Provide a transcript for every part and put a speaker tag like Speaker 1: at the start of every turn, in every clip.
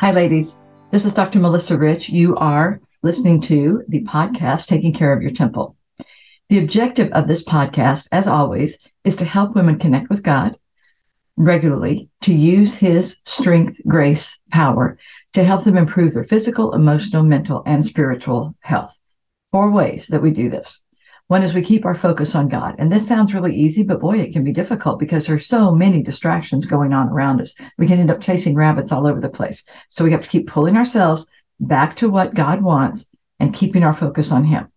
Speaker 1: Hi, ladies. This is Dr. Melissa Rich. You are listening to the podcast, Taking Care of Your Temple. The objective of this podcast, as always, is to help women connect with God regularly, to use His strength, grace, power to help them improve their physical, emotional, mental, and spiritual health. Four ways that we do this. One is we keep our focus on God. And this sounds really easy, but boy, it can be difficult because there's so many distractions going on around us. We can end up chasing rabbits all over the place. So we have to keep pulling ourselves back to what God wants and keeping our focus on Him.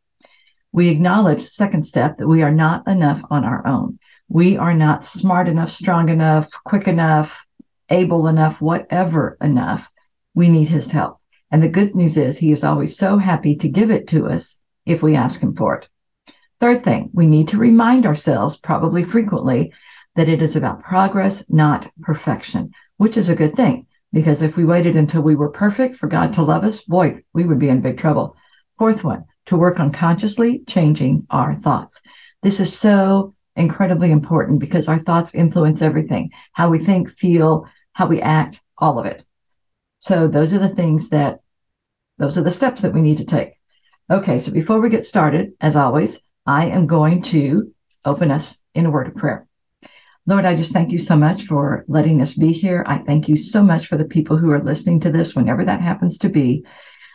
Speaker 1: We acknowledge, second step, that we are not enough on our own. We are not smart enough, strong enough, quick enough, able enough, whatever enough. We need His help. And the good news is, He is always so happy to give it to us if we ask Him for it. Third thing, we need to remind ourselves, probably frequently, that it is about progress, not perfection, which is a good thing. Because if we waited until we were perfect for God to love us, boy, we would be in big trouble. Fourth one, to work on consciously changing our thoughts. This is so incredibly important because our thoughts influence everything how we think, feel, how we act, all of it. So, those are the things that, those are the steps that we need to take. Okay, so before we get started, as always, I am going to open us in a word of prayer. Lord, I just thank you so much for letting us be here. I thank you so much for the people who are listening to this, whenever that happens to be.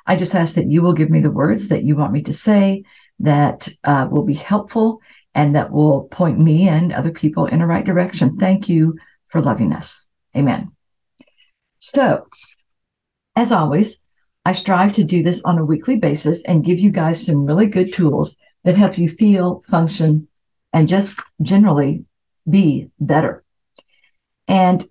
Speaker 1: I just ask that you will give me the words that you want me to say that uh, will be helpful and that will point me and other people in the right direction. Thank you for loving us. Amen. So, as always, I strive to do this on a weekly basis and give you guys some really good tools that help you feel, function, and just generally be better. And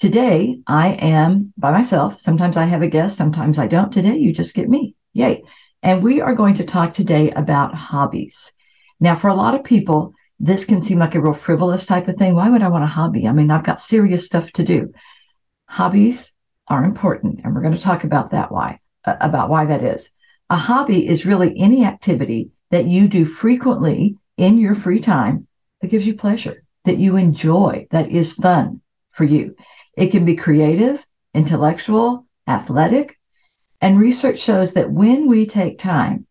Speaker 1: today I am by myself. Sometimes I have a guest, sometimes I don't. Today you just get me. Yay. And we are going to talk today about hobbies. Now, for a lot of people, this can seem like a real frivolous type of thing. Why would I want a hobby? I mean, I've got serious stuff to do. Hobbies are important, and we're going to talk about that why about why that is. A hobby is really any activity that you do frequently in your free time that gives you pleasure, that you enjoy, that is fun for you. It can be creative, intellectual, athletic. And research shows that when we take time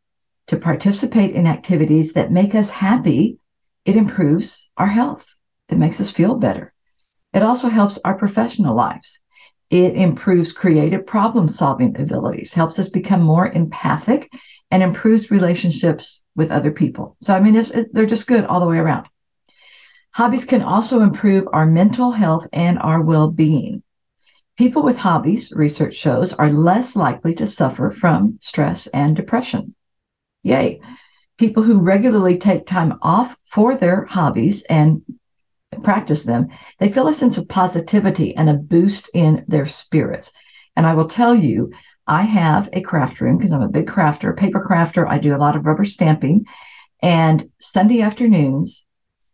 Speaker 1: to participate in activities that make us happy, it improves our health. It makes us feel better. It also helps our professional lives. It improves creative problem solving abilities, helps us become more empathic, and improves relationships with other people. So, I mean, it, they're just good all the way around. Hobbies can also improve our mental health and our well being. People with hobbies, research shows, are less likely to suffer from stress and depression. Yay. People who regularly take time off for their hobbies and practice them, they feel a sense of positivity and a boost in their spirits. And I will tell you I have a craft room because I'm a big crafter, paper crafter. I do a lot of rubber stamping. And Sunday afternoons,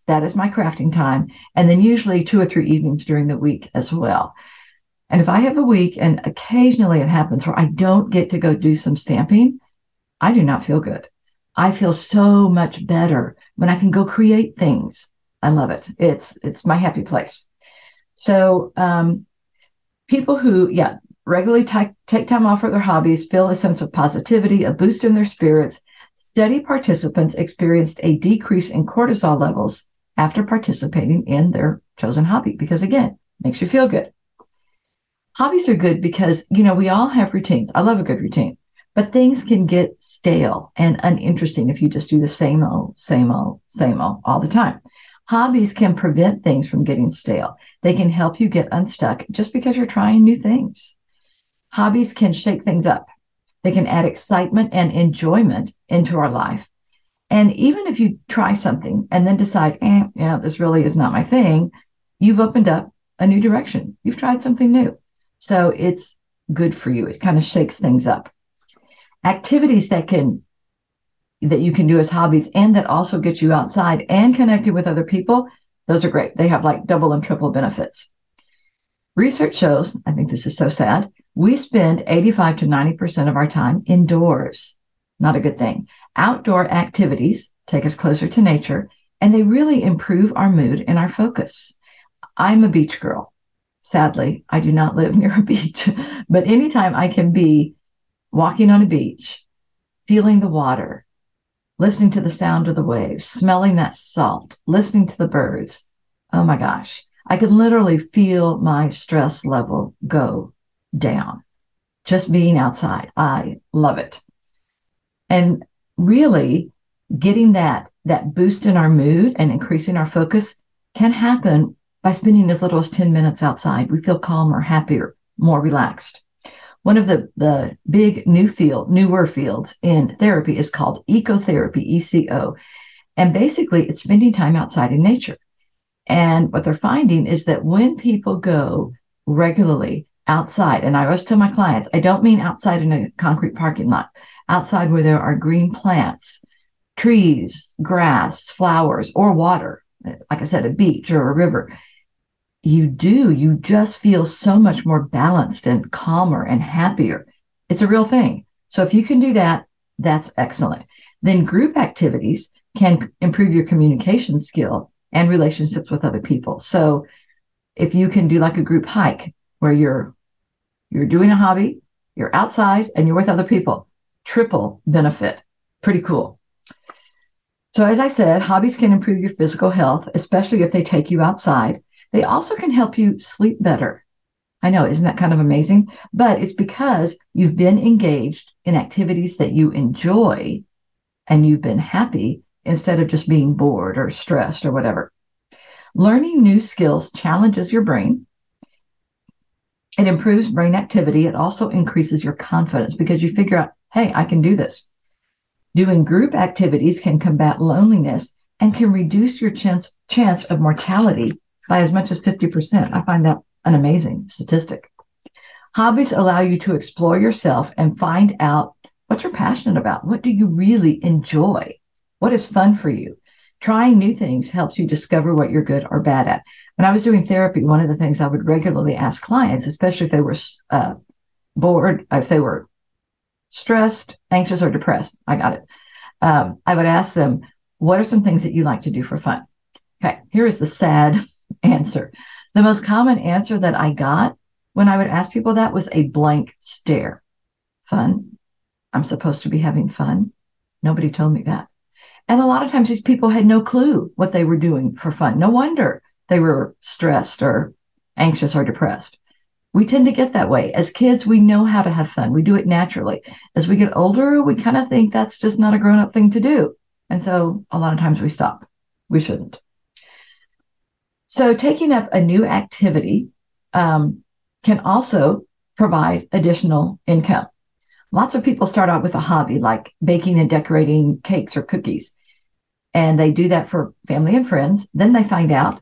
Speaker 1: that is my crafting time. And then usually two or three evenings during the week as well. And if I have a week, and occasionally it happens where I don't get to go do some stamping, I do not feel good. I feel so much better when I can go create things. I love it. It's it's my happy place. So um, people who, yeah, regularly t- take time off for their hobbies, feel a sense of positivity, a boost in their spirits. Study participants experienced a decrease in cortisol levels after participating in their chosen hobby because, again, makes you feel good. Hobbies are good because, you know, we all have routines. I love a good routine, but things can get stale and uninteresting if you just do the same old, same old, same old all the time. Hobbies can prevent things from getting stale. They can help you get unstuck just because you're trying new things. Hobbies can shake things up. They can add excitement and enjoyment into our life. And even if you try something and then decide, eh, yeah, this really is not my thing, you've opened up a new direction. You've tried something new. So it's good for you. It kind of shakes things up. Activities that can that you can do as hobbies and that also get you outside and connected with other people, those are great. They have like double and triple benefits. Research shows, I think this is so sad, we spend 85 to 90% of our time indoors. Not a good thing. Outdoor activities take us closer to nature and they really improve our mood and our focus. I'm a beach girl. sadly, I do not live near a beach, but anytime I can be walking on a beach, feeling the water, listening to the sound of the waves, smelling that salt, listening to the birds. Oh my gosh, I can literally feel my stress level go down just being outside. I love it. And really getting that that boost in our mood and increasing our focus can happen by spending as little as 10 minutes outside. We feel calmer, happier, more relaxed. One of the, the big new field, newer fields in therapy is called ecotherapy, ECO. And basically it's spending time outside in nature. And what they're finding is that when people go regularly outside, and I always tell my clients, I don't mean outside in a concrete parking lot, outside where there are green plants, trees, grass, flowers, or water, like I said, a beach or a river, you do, you just feel so much more balanced and calmer and happier. It's a real thing. So if you can do that, that's excellent. Then group activities can improve your communication skill and relationships with other people. So if you can do like a group hike where you're you're doing a hobby, you're outside and you're with other people, triple benefit. Pretty cool. So, as I said, hobbies can improve your physical health, especially if they take you outside. They also can help you sleep better. I know, isn't that kind of amazing? But it's because you've been engaged in activities that you enjoy and you've been happy instead of just being bored or stressed or whatever. Learning new skills challenges your brain. It improves brain activity. It also increases your confidence because you figure out, hey, I can do this. Doing group activities can combat loneliness and can reduce your chance, chance of mortality by as much as 50%. I find that an amazing statistic. Hobbies allow you to explore yourself and find out what you're passionate about. What do you really enjoy? What is fun for you? Trying new things helps you discover what you're good or bad at. When I was doing therapy, one of the things I would regularly ask clients, especially if they were uh, bored, if they were stressed, anxious, or depressed. I got it. Um, I would ask them, what are some things that you like to do for fun? Okay, here is the sad answer. The most common answer that I got when I would ask people that was a blank stare. Fun. I'm supposed to be having fun. Nobody told me that. And a lot of times these people had no clue what they were doing for fun. No wonder they were stressed or anxious or depressed. We tend to get that way. As kids, we know how to have fun. We do it naturally. As we get older, we kind of think that's just not a grown up thing to do. And so a lot of times we stop. We shouldn't. So taking up a new activity um, can also provide additional income. Lots of people start out with a hobby like baking and decorating cakes or cookies. And they do that for family and friends. Then they find out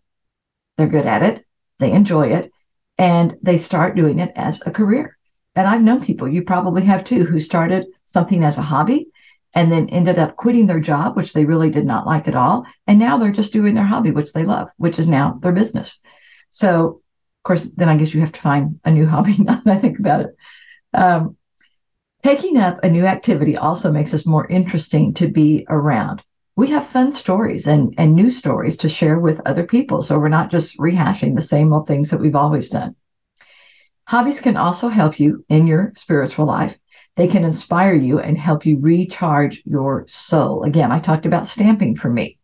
Speaker 1: they're good at it, they enjoy it, and they start doing it as a career. And I've known people, you probably have too, who started something as a hobby and then ended up quitting their job, which they really did not like at all. And now they're just doing their hobby, which they love, which is now their business. So, of course, then I guess you have to find a new hobby now that I think about it. Um, taking up a new activity also makes us more interesting to be around. We have fun stories and, and new stories to share with other people. So we're not just rehashing the same old things that we've always done. Hobbies can also help you in your spiritual life they can inspire you and help you recharge your soul. Again, I talked about stamping for me.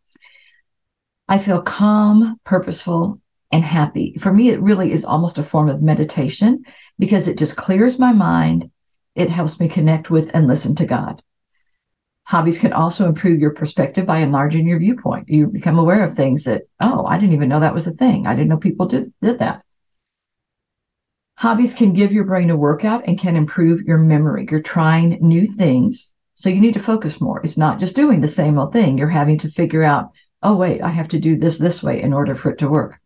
Speaker 1: I feel calm, purposeful, and happy. For me, it really is almost a form of meditation because it just clears my mind. It helps me connect with and listen to God. Hobbies can also improve your perspective by enlarging your viewpoint. You become aware of things that, oh, I didn't even know that was a thing. I didn't know people did, did that. Hobbies can give your brain a workout and can improve your memory. You're trying new things. So you need to focus more. It's not just doing the same old thing. You're having to figure out, oh, wait, I have to do this this way in order for it to work.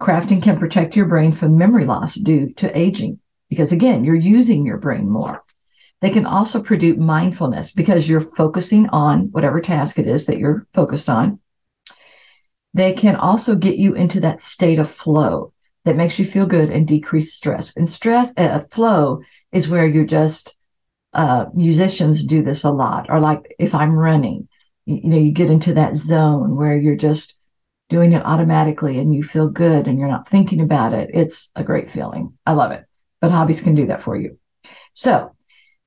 Speaker 1: Crafting can protect your brain from memory loss due to aging because, again, you're using your brain more. They can also produce mindfulness because you're focusing on whatever task it is that you're focused on. They can also get you into that state of flow that makes you feel good and decrease stress. And stress, uh, flow is where you're just, uh, musicians do this a lot, or like if I'm running, you, you know, you get into that zone where you're just doing it automatically and you feel good and you're not thinking about it, it's a great feeling. I love it. But hobbies can do that for you. So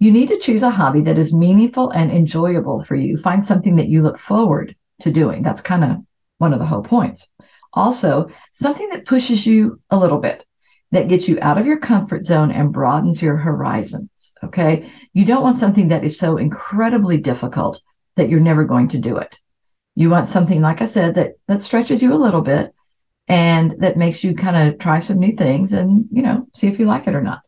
Speaker 1: you need to choose a hobby that is meaningful and enjoyable for you. Find something that you look forward to doing. That's kind of one of the whole points. Also, something that pushes you a little bit, that gets you out of your comfort zone and broadens your horizons. Okay. You don't want something that is so incredibly difficult that you're never going to do it. You want something, like I said, that that stretches you a little bit and that makes you kind of try some new things and, you know, see if you like it or not.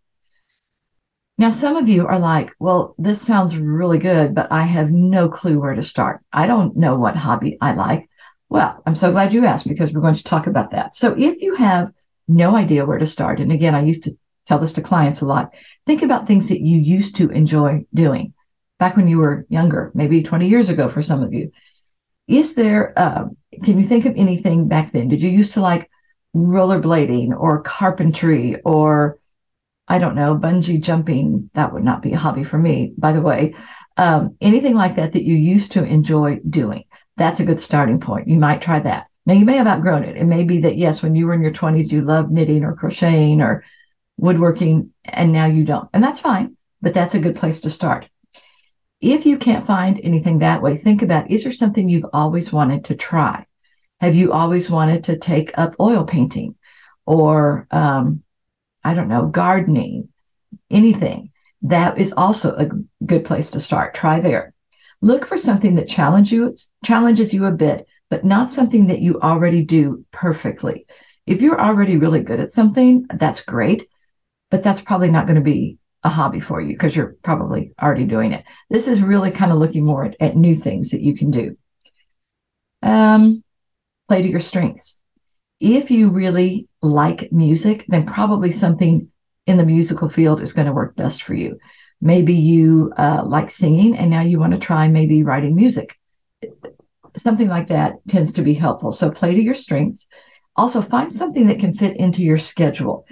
Speaker 1: Now, some of you are like, well, this sounds really good, but I have no clue where to start. I don't know what hobby I like. Well, I'm so glad you asked because we're going to talk about that. So, if you have no idea where to start, and again, I used to tell this to clients a lot, think about things that you used to enjoy doing back when you were younger, maybe 20 years ago for some of you. Is there, uh, can you think of anything back then? Did you used to like rollerblading or carpentry or, I don't know, bungee jumping? That would not be a hobby for me, by the way. Um, anything like that that you used to enjoy doing. That's a good starting point. You might try that. Now, you may have outgrown it. It may be that, yes, when you were in your 20s, you loved knitting or crocheting or woodworking, and now you don't. And that's fine, but that's a good place to start. If you can't find anything that way, think about is there something you've always wanted to try? Have you always wanted to take up oil painting or, um, I don't know, gardening, anything? That is also a good place to start. Try there. Look for something that challenge you, challenges you a bit, but not something that you already do perfectly. If you're already really good at something, that's great, but that's probably not going to be a hobby for you because you're probably already doing it. This is really kind of looking more at, at new things that you can do. Um, play to your strengths. If you really like music, then probably something in the musical field is going to work best for you. Maybe you uh, like singing and now you want to try maybe writing music. Something like that tends to be helpful. So play to your strengths. Also, find something that can fit into your schedule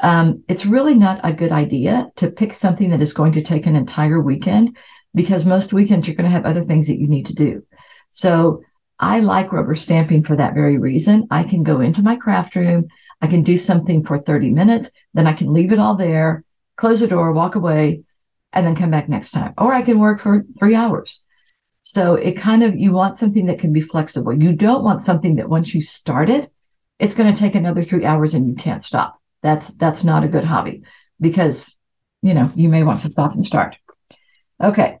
Speaker 1: um, it's really not a good idea to pick something that is going to take an entire weekend because most weekends you're going to have other things that you need to do. So I like rubber stamping for that very reason. I can go into my craft room, I can do something for 30 minutes, then I can leave it all there, close the door, walk away, and then come back next time. Or I can work for three hours. So it kind of, you want something that can be flexible. You don't want something that once you start it, it's going to take another three hours and you can't stop. That's that's not a good hobby because you know you may want to stop and start. Okay.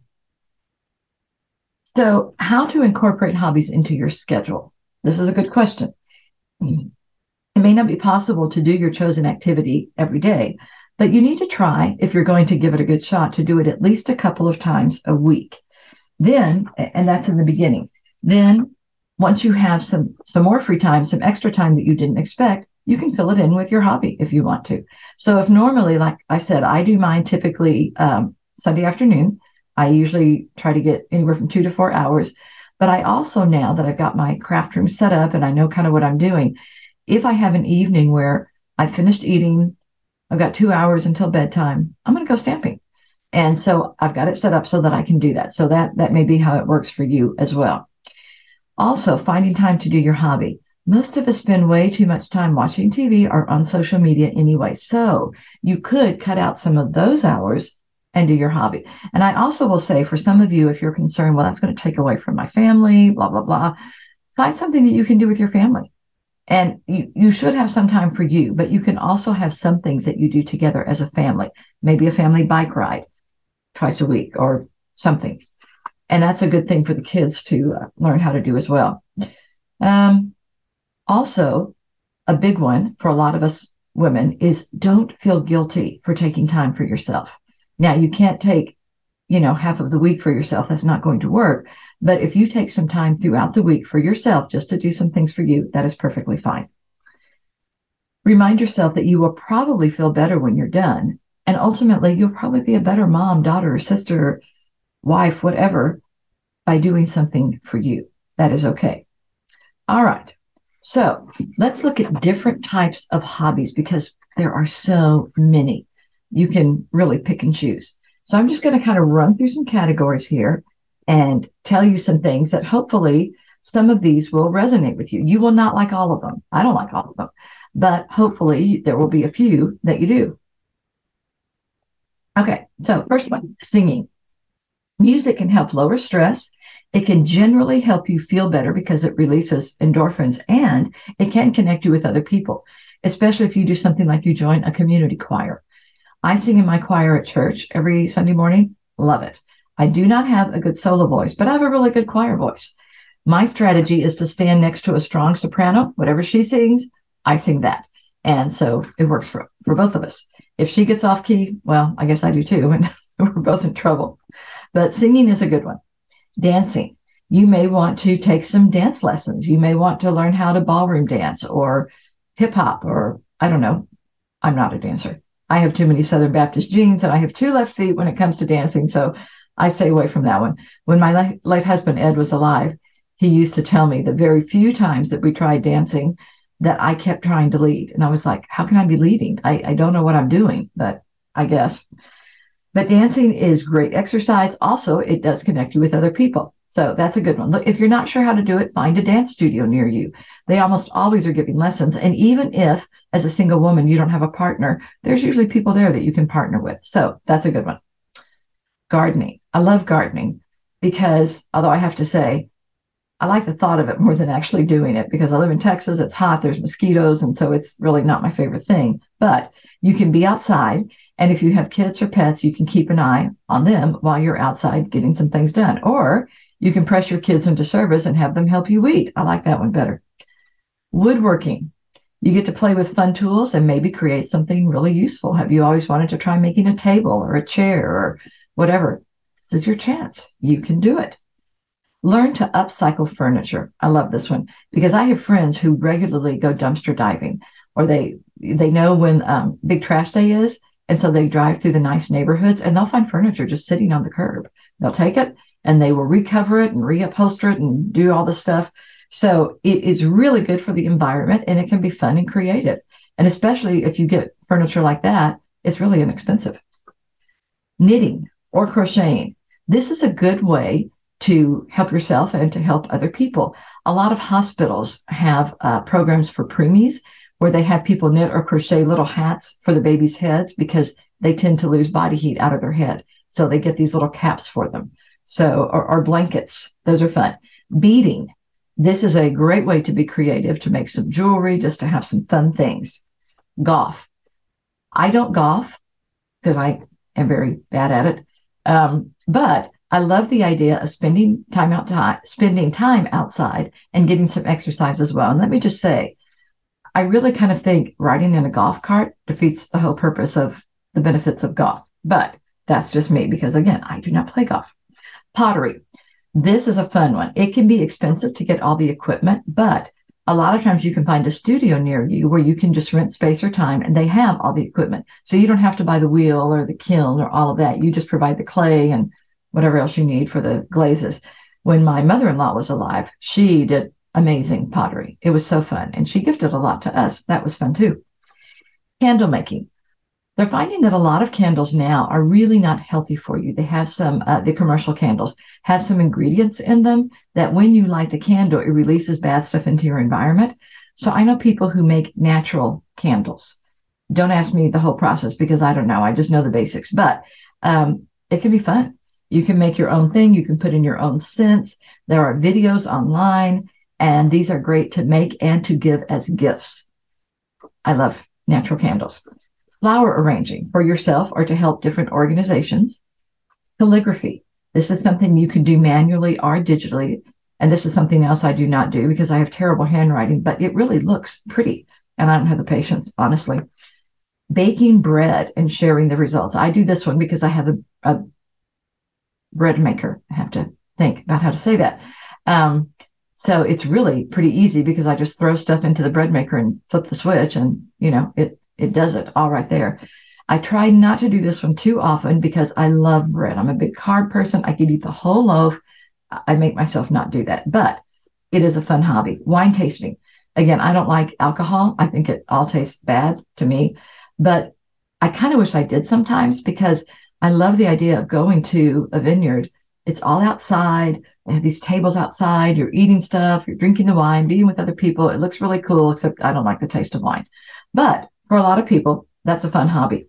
Speaker 1: So, how to incorporate hobbies into your schedule? This is a good question. It may not be possible to do your chosen activity every day, but you need to try, if you're going to give it a good shot, to do it at least a couple of times a week. Then, and that's in the beginning, then once you have some some more free time, some extra time that you didn't expect, you can fill it in with your hobby if you want to. So if normally, like I said, I do mine typically um, Sunday afternoon. I usually try to get anywhere from two to four hours. But I also now that I've got my craft room set up and I know kind of what I'm doing, if I have an evening where I finished eating, I've got two hours until bedtime, I'm going to go stamping. And so I've got it set up so that I can do that. So that that may be how it works for you as well. Also, finding time to do your hobby most of us spend way too much time watching TV or on social media anyway. So you could cut out some of those hours and do your hobby. And I also will say for some of you, if you're concerned, well, that's going to take away from my family, blah, blah, blah, find something that you can do with your family. And you, you should have some time for you, but you can also have some things that you do together as a family, maybe a family bike ride twice a week or something. And that's a good thing for the kids to uh, learn how to do as well. Um, also, a big one for a lot of us women is don't feel guilty for taking time for yourself. Now, you can't take, you know, half of the week for yourself. That's not going to work. But if you take some time throughout the week for yourself just to do some things for you, that is perfectly fine. Remind yourself that you will probably feel better when you're done. And ultimately, you'll probably be a better mom, daughter, sister, wife, whatever, by doing something for you. That is okay. All right. So let's look at different types of hobbies because there are so many. You can really pick and choose. So I'm just going to kind of run through some categories here and tell you some things that hopefully some of these will resonate with you. You will not like all of them. I don't like all of them, but hopefully there will be a few that you do. Okay, so first one singing. Music can help lower stress. It can generally help you feel better because it releases endorphins and it can connect you with other people, especially if you do something like you join a community choir. I sing in my choir at church every Sunday morning. Love it. I do not have a good solo voice, but I have a really good choir voice. My strategy is to stand next to a strong soprano. Whatever she sings, I sing that. And so it works for, for both of us. If she gets off key, well, I guess I do too, and we're both in trouble. But singing is a good one. Dancing. You may want to take some dance lessons. You may want to learn how to ballroom dance or hip hop or I don't know. I'm not a dancer. I have too many Southern Baptist genes and I have two left feet when it comes to dancing. So I stay away from that one. When my late husband Ed was alive, he used to tell me the very few times that we tried dancing that I kept trying to lead. And I was like, how can I be leading? I, I don't know what I'm doing, but I guess. But dancing is great exercise. Also, it does connect you with other people. So that's a good one. Look, if you're not sure how to do it, find a dance studio near you. They almost always are giving lessons. And even if, as a single woman, you don't have a partner, there's usually people there that you can partner with. So that's a good one. Gardening. I love gardening because, although I have to say, I like the thought of it more than actually doing it because I live in Texas. It's hot. There's mosquitoes. And so it's really not my favorite thing. But you can be outside. And if you have kids or pets, you can keep an eye on them while you're outside getting some things done. Or you can press your kids into service and have them help you weed. I like that one better. Woodworking. You get to play with fun tools and maybe create something really useful. Have you always wanted to try making a table or a chair or whatever? This is your chance. You can do it. Learn to upcycle furniture. I love this one because I have friends who regularly go dumpster diving or they they know when um, big trash day is and so they drive through the nice neighborhoods and they'll find furniture just sitting on the curb. They'll take it and they will recover it and reupholster it and do all the stuff. So it is really good for the environment and it can be fun and creative. And especially if you get furniture like that, it's really inexpensive. Knitting or crocheting. This is a good way to help yourself and to help other people. A lot of hospitals have uh, programs for preemies where they have people knit or crochet little hats for the baby's heads because they tend to lose body heat out of their head. So they get these little caps for them. So, or, blankets. Those are fun. Beading. This is a great way to be creative, to make some jewelry, just to have some fun things. Golf. I don't golf because I am very bad at it. Um, but I love the idea of spending time out spending time outside and getting some exercise as well. And let me just say, I really kind of think riding in a golf cart defeats the whole purpose of the benefits of golf. But that's just me because again, I do not play golf. Pottery. This is a fun one. It can be expensive to get all the equipment, but a lot of times you can find a studio near you where you can just rent space or time and they have all the equipment. So you don't have to buy the wheel or the kiln or all of that. You just provide the clay and whatever else you need for the glazes. When my mother in law was alive, she did amazing pottery. It was so fun. And she gifted a lot to us. That was fun too. Candle making. They're finding that a lot of candles now are really not healthy for you. They have some, uh, the commercial candles have some ingredients in them that when you light the candle, it releases bad stuff into your environment. So I know people who make natural candles. Don't ask me the whole process because I don't know. I just know the basics, but um, it can be fun. You can make your own thing. You can put in your own scents. There are videos online, and these are great to make and to give as gifts. I love natural candles. Flower arranging for yourself or to help different organizations. Calligraphy. This is something you can do manually or digitally. And this is something else I do not do because I have terrible handwriting, but it really looks pretty. And I don't have the patience, honestly. Baking bread and sharing the results. I do this one because I have a, a bread maker. I have to think about how to say that. Um, so it's really pretty easy because I just throw stuff into the bread maker and flip the switch and, you know, it, it does it all right there. I try not to do this one too often because I love bread. I'm a big carb person. I could eat the whole loaf. I make myself not do that, but it is a fun hobby. Wine tasting. Again, I don't like alcohol. I think it all tastes bad to me, but I kind of wish I did sometimes because I love the idea of going to a vineyard It's all outside. They have these tables outside. You're eating stuff, you're drinking the wine, being with other people. It looks really cool, except I don't like the taste of wine. But for a lot of people, that's a fun hobby.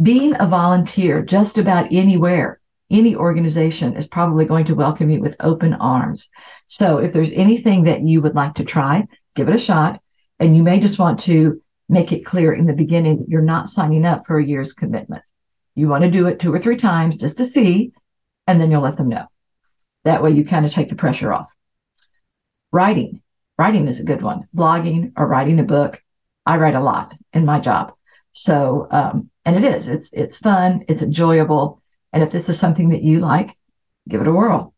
Speaker 1: Being a volunteer just about anywhere, any organization is probably going to welcome you with open arms. So if there's anything that you would like to try, give it a shot. And you may just want to make it clear in the beginning that you're not signing up for a year's commitment. You want to do it two or three times just to see, and then you'll let them know. That way you kind of take the pressure off. Writing. Writing is a good one. Blogging or writing a book. I write a lot in my job. So, um, and it is, it's, it's fun. It's enjoyable. And if this is something that you like, give it a whirl.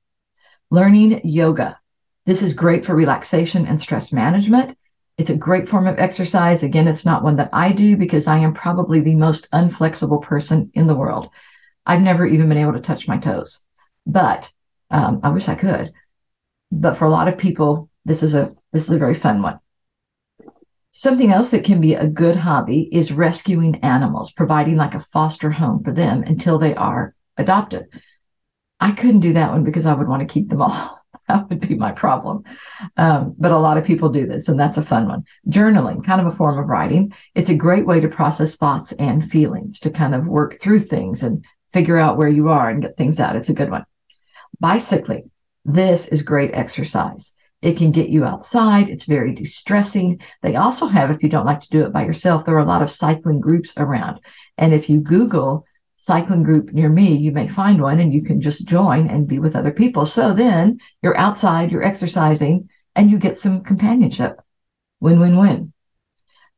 Speaker 1: Learning yoga. This is great for relaxation and stress management. It's a great form of exercise. Again, it's not one that I do because I am probably the most unflexible person in the world. I've never even been able to touch my toes, but um, I wish I could. But for a lot of people, this is a this is a very fun one. Something else that can be a good hobby is rescuing animals, providing like a foster home for them until they are adopted. I couldn't do that one because I would want to keep them all. that would be my problem. Um, but a lot of people do this, and that's a fun one. Journaling, kind of a form of writing. It's a great way to process thoughts and feelings, to kind of work through things and figure out where you are and get things out. It's a good one. Bicycling. This is great exercise. It can get you outside. It's very distressing. They also have, if you don't like to do it by yourself, there are a lot of cycling groups around. And if you Google cycling group near me, you may find one and you can just join and be with other people. So then you're outside, you're exercising, and you get some companionship. Win win win.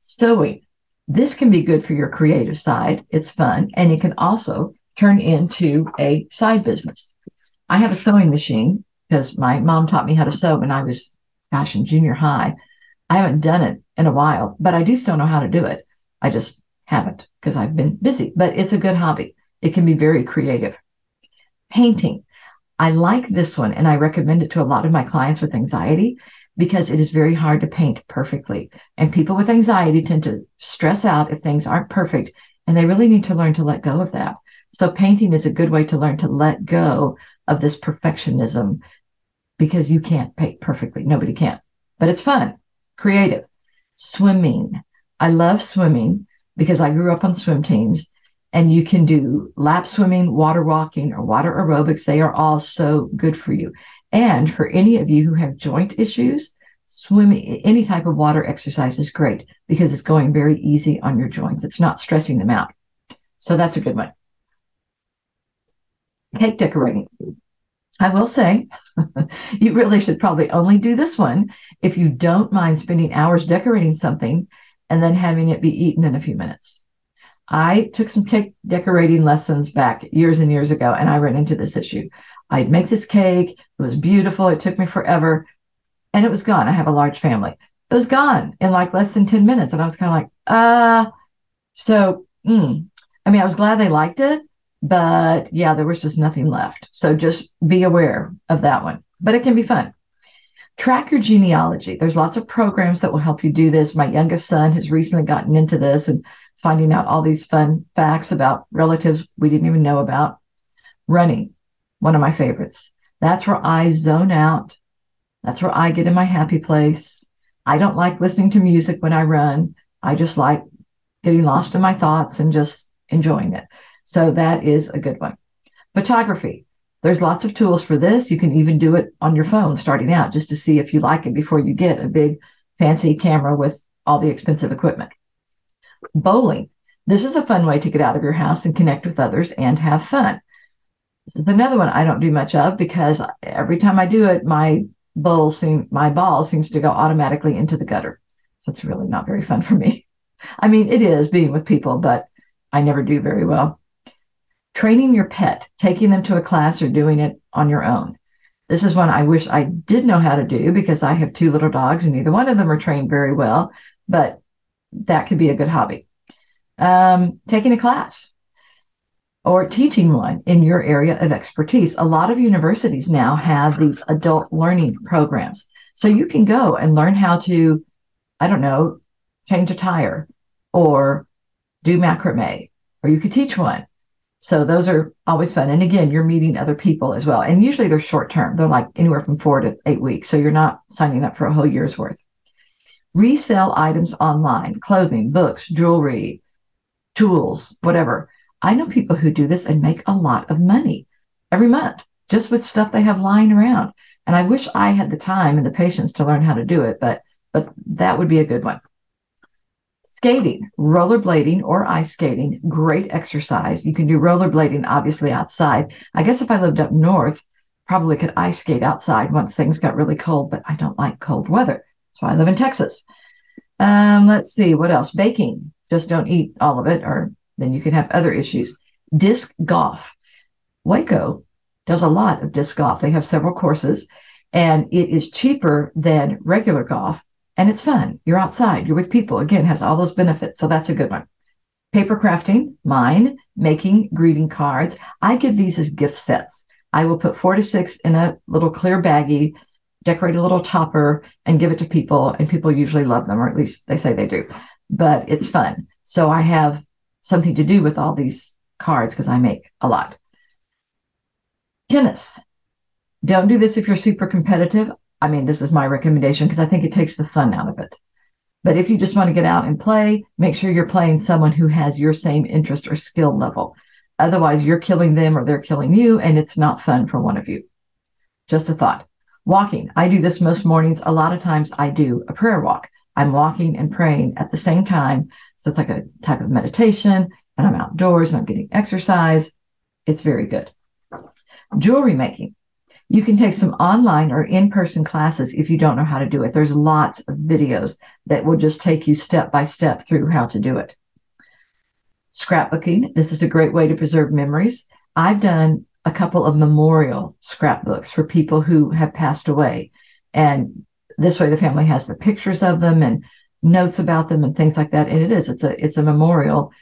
Speaker 1: Sewing. This can be good for your creative side. It's fun. And it can also turn into a side business. I have a sewing machine because my mom taught me how to sew when I was, gosh, in junior high. I haven't done it in a while, but I do still know how to do it. I just haven't because I've been busy, but it's a good hobby. It can be very creative. Painting. I like this one and I recommend it to a lot of my clients with anxiety because it is very hard to paint perfectly. And people with anxiety tend to stress out if things aren't perfect and they really need to learn to let go of that. So painting is a good way to learn to let go of this perfectionism because you can't paint perfectly. Nobody can, but it's fun, creative. Swimming. I love swimming because I grew up on swim teams and you can do lap swimming, water walking, or water aerobics. They are all so good for you. And for any of you who have joint issues, swimming, any type of water exercise is great because it's going very easy on your joints. It's not stressing them out. So that's a good one. Cake decorating. I will say, you really should probably only do this one if you don't mind spending hours decorating something and then having it be eaten in a few minutes. I took some cake decorating lessons back years and years ago, and I ran into this issue. I'd make this cake, it was beautiful, it took me forever, and it was gone. I have a large family. It was gone in like less than 10 minutes. And I was kind of like, uh, so, mm. I mean, I was glad they liked it, but yeah, there was just nothing left. So just be aware of that one, but it can be fun. Track your genealogy. There's lots of programs that will help you do this. My youngest son has recently gotten into this and finding out all these fun facts about relatives we didn't even know about. Running, one of my favorites. That's where I zone out. That's where I get in my happy place. I don't like listening to music when I run. I just like getting lost in my thoughts and just enjoying it. So that is a good one. Photography. There's lots of tools for this. You can even do it on your phone starting out just to see if you like it before you get a big fancy camera with all the expensive equipment. Bowling. This is a fun way to get out of your house and connect with others and have fun. This is another one I don't do much of because every time I do it, my bowl seem my ball seems to go automatically into the gutter. So it's really not very fun for me. I mean, it is being with people, but I never do very well. Training your pet, taking them to a class or doing it on your own. This is one I wish I did know how to do because I have two little dogs and neither one of them are trained very well, but that could be a good hobby. Um, taking a class or teaching one in your area of expertise. A lot of universities now have these adult learning programs. So you can go and learn how to, I don't know, change a tire or do macrame, or you could teach one. So those are always fun. And again, you're meeting other people as well. And usually they're short term. They're like anywhere from four to eight weeks. So you're not signing up for a whole year's worth. Resell items online, clothing, books, jewelry, tools, whatever. I know people who do this and make a lot of money every month just with stuff they have lying around. And I wish I had the time and the patience to learn how to do it, but but that would be a good one. Skating, rollerblading or ice skating, great exercise. You can do rollerblading obviously outside. I guess if I lived up north, probably could ice skate outside once things got really cold, but I don't like cold weather. That's why I live in Texas. Um, let's see what else. Baking, just don't eat all of it, or then you can have other issues. Disc golf. Waco does a lot of disc golf. They have several courses, and it is cheaper than regular golf, and it's fun. You're outside, you're with people. Again, has all those benefits. So that's a good one. Paper crafting, mine, making greeting cards. I give these as gift sets. I will put four to six in a little clear baggie, decorate a little topper, and give it to people. And people usually love them, or at least they say they do. But it's fun. So I have something to do with all these cards because I make a lot. Tennis. Don't do this if you're super competitive. I mean, this is my recommendation because I think it takes the fun out of it. But if you just want to get out and play, make sure you're playing someone who has your same interest or skill level. Otherwise, you're killing them or they're killing you, and it's not fun for one of you. Just a thought. Walking. I do this most mornings. A lot of times I do a prayer walk. I'm walking and praying at the same time. So it's like a type of meditation, and I'm outdoors and I'm getting exercise. It's very good. Jewelry making. You can take some online or in person classes if you don't know how to do it. There's lots of videos that will just take you step by step through how to do it. Scrapbooking. This is a great way to preserve memories. I've done a couple of memorial scrapbooks for people who have passed away. And this way the family has the pictures of them and notes about them and things like that. And it is, it's a it's a memorial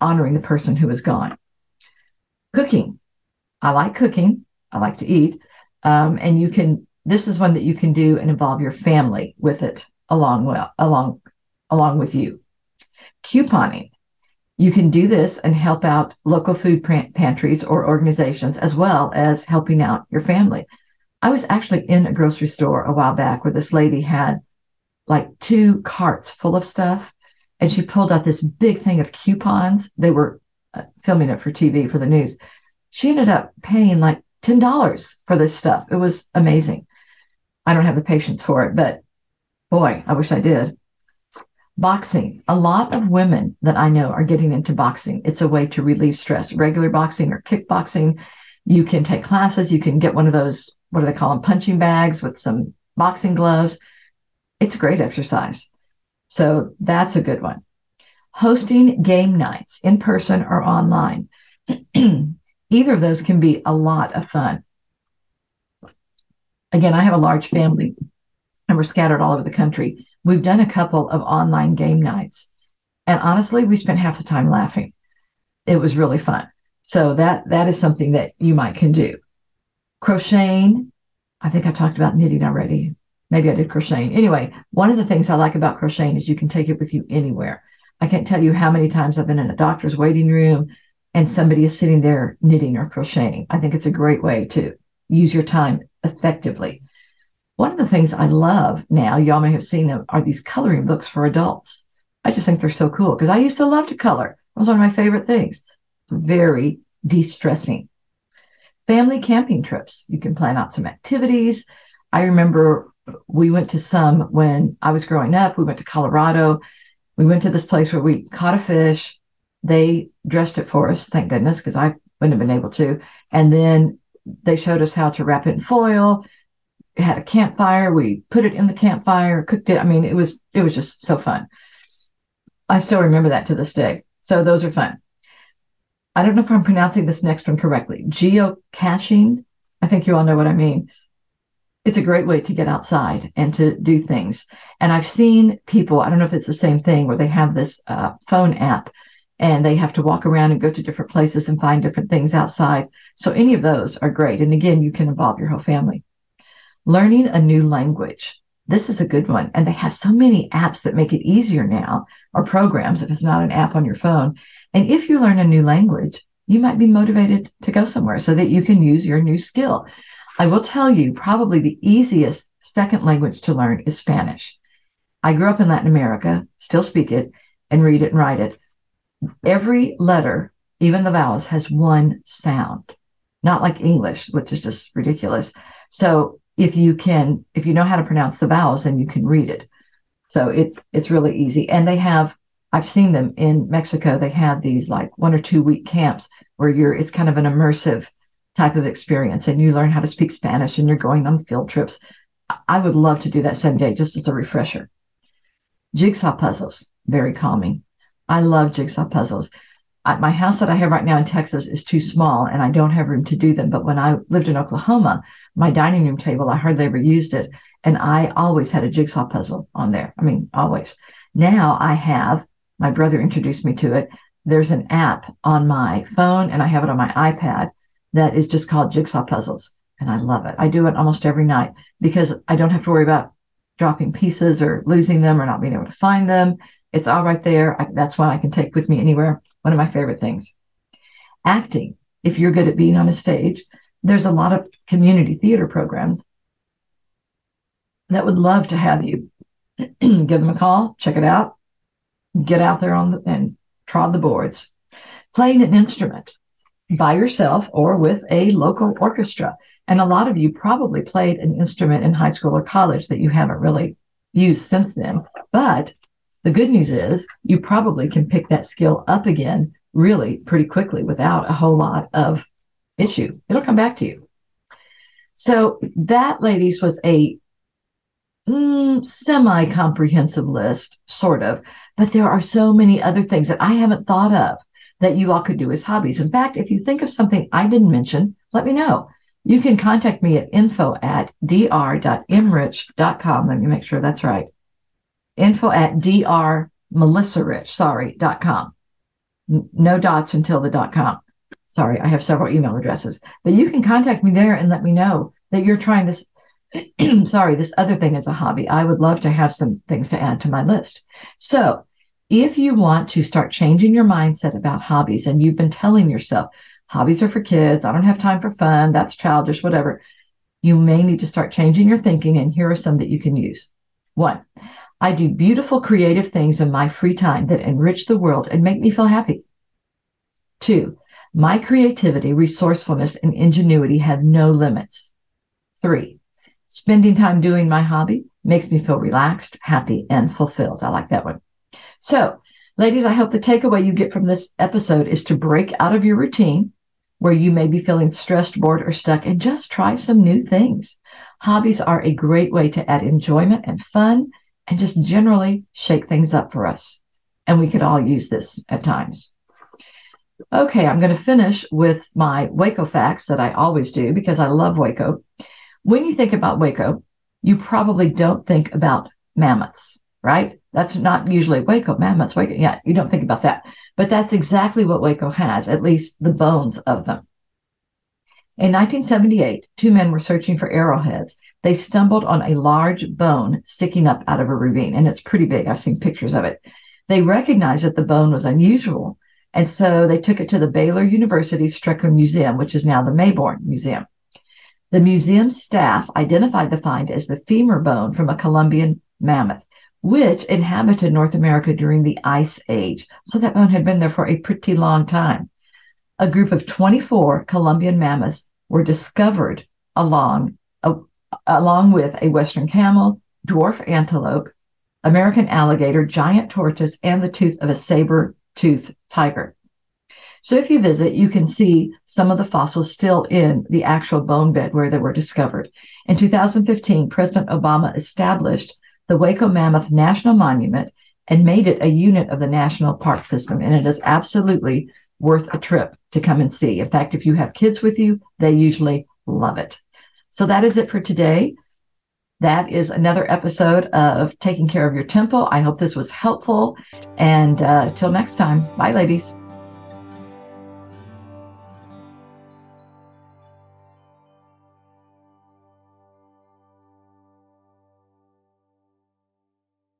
Speaker 1: honoring the person who is gone. Cooking. I like cooking. I like to eat. Um, and you can, this is one that you can do and involve your family with it along well, along, along with you. Couponing. You can do this and help out local food pantries or organizations as well as helping out your family. I was actually in a grocery store a while back where this lady had like two carts full of stuff and she pulled out this big thing of coupons. They were uh, filming it for TV for the news she ended up paying like $10 for this stuff. It was amazing. I don't have the patience for it, but boy, I wish I did. Boxing. A lot of women that I know are getting into boxing. It's a way to relieve stress. Regular boxing or kickboxing. You can take classes. You can get one of those, what do they call them, punching bags with some boxing gloves. It's a great exercise. So that's a good one. Hosting game nights in person or online. Either of those can be a lot of fun. Again, I have a large family and we're scattered all over the country. We've done a couple of online game nights. And honestly, we spent half the time laughing. It was really fun. So that that is something that you might can do. Crocheting, I think I talked about knitting already. Maybe I did crocheting. Anyway, one of the things I like about crocheting is you can take it with you anywhere. I can't tell you how many times I've been in a doctor's waiting room and somebody is sitting there knitting or crocheting. I think it's a great way to use your time effectively. One of the things I love now, y'all may have seen them, are these coloring books for adults. I just think they're so cool because I used to love to color. It was one of my favorite things. Very de stressing. Family camping trips. You can plan out some activities. I remember we went to some when I was growing up. We went to Colorado. We went to this place where we caught a fish they dressed it for us, thank goodness, because I wouldn't have been able to. And then they showed us how to wrap it in foil. It had a campfire. We put it in the campfire, cooked it. I mean, it was it was just so fun. I still remember that to this day. So those are fun. I don't know if I'm pronouncing this next one correctly. Geocaching. I think you all know what I mean. It's a great way to get outside and to do things. And I've seen people, I don't know if it's the same thing, where they have this uh, phone app and they have to walk around and go to different places and find different things outside. So any of those are great. And again, you can involve your whole family. Learning a new language. This is a good one. And they have so many apps that make it easier now, or programs if it's not an app on your phone. And if you learn a new language, you might be motivated to go somewhere so that you can use your new skill. I will tell you, probably the easiest second language to learn is Spanish. I grew up in Latin America, still speak it and read it and write it. Every letter, even the vowels, has one sound, not like English, which is just ridiculous. So if you can, if you know how to pronounce the vowels, then you can read it. So it's it's really easy. And they have I've seen them in Mexico. They have these like one or two week camps where you're it's kind of an immersive type of experience and you learn how to speak Spanish and you're going on field trips. I would love to do that someday just as a refresher. Jigsaw puzzles, very calming. I love jigsaw puzzles. My house that I have right now in Texas is too small and I don't have room to do them. But when I lived in Oklahoma, my dining room table, I hardly ever used it. And I always had a jigsaw puzzle on there. I mean, always. Now I have, my brother introduced me to it. There's an app on my phone and I have it on my iPad that is just called Jigsaw Puzzles. And I love it. I do it almost every night because I don't have to worry about dropping pieces or losing them or not being able to find them. It's all right there. I, that's why I can take with me anywhere. One of my favorite things. Acting. If you're good at being on a stage, there's a lot of community theater programs that would love to have you give them a call, check it out, get out there on the, and trod the boards. Playing an instrument by yourself or with a local orchestra. And a lot of you probably played an instrument in high school or college that you haven't really used since then. But the good news is you probably can pick that skill up again really pretty quickly without a whole lot of issue. It'll come back to you. So that, ladies, was a mm, semi comprehensive list, sort of, but there are so many other things that I haven't thought of that you all could do as hobbies. In fact, if you think of something I didn't mention, let me know. You can contact me at info at dr.mrich.com. Let me make sure that's right. Info at drmelissarich, sorry, dot com. No dots until the dot com. Sorry, I have several email addresses. But you can contact me there and let me know that you're trying this sorry, this other thing is a hobby. I would love to have some things to add to my list. So, if you want to start changing your mindset about hobbies and you've been telling yourself, hobbies are for kids, I don't have time for fun, that's childish, whatever, you may need to start changing your thinking. And here are some that you can use. One, I do beautiful creative things in my free time that enrich the world and make me feel happy. Two, my creativity, resourcefulness, and ingenuity have no limits. Three, Spending time doing my hobby makes me feel relaxed, happy, and fulfilled. I like that one. So, ladies, I hope the takeaway you get from this episode is to break out of your routine where you may be feeling stressed, bored, or stuck and just try some new things. Hobbies are a great way to add enjoyment and fun and just generally shake things up for us. And we could all use this at times. Okay, I'm going to finish with my Waco facts that I always do because I love Waco when you think about Waco, you probably don't think about mammoths, right? That's not usually Waco, mammoths, Waco. Yeah, you don't think about that. But that's exactly what Waco has, at least the bones of them. In 1978, two men were searching for arrowheads. They stumbled on a large bone sticking up out of a ravine, and it's pretty big. I've seen pictures of it. They recognized that the bone was unusual, and so they took it to the Baylor University Strecker Museum, which is now the Mayborn Museum. The museum staff identified the find as the femur bone from a Columbian mammoth, which inhabited North America during the Ice Age. So that bone had been there for a pretty long time. A group of 24 Columbian mammoths were discovered along, uh, along with a Western camel, dwarf antelope, American alligator, giant tortoise, and the tooth of a saber-toothed tiger. So if you visit, you can see some of the fossils still in the actual bone bed where they were discovered. In 2015, President Obama established the Waco Mammoth National Monument and made it a unit of the National Park System. And it is absolutely worth a trip to come and see. In fact, if you have kids with you, they usually love it. So that is it for today. That is another episode of Taking Care of Your Temple. I hope this was helpful. And uh, till next time, bye, ladies.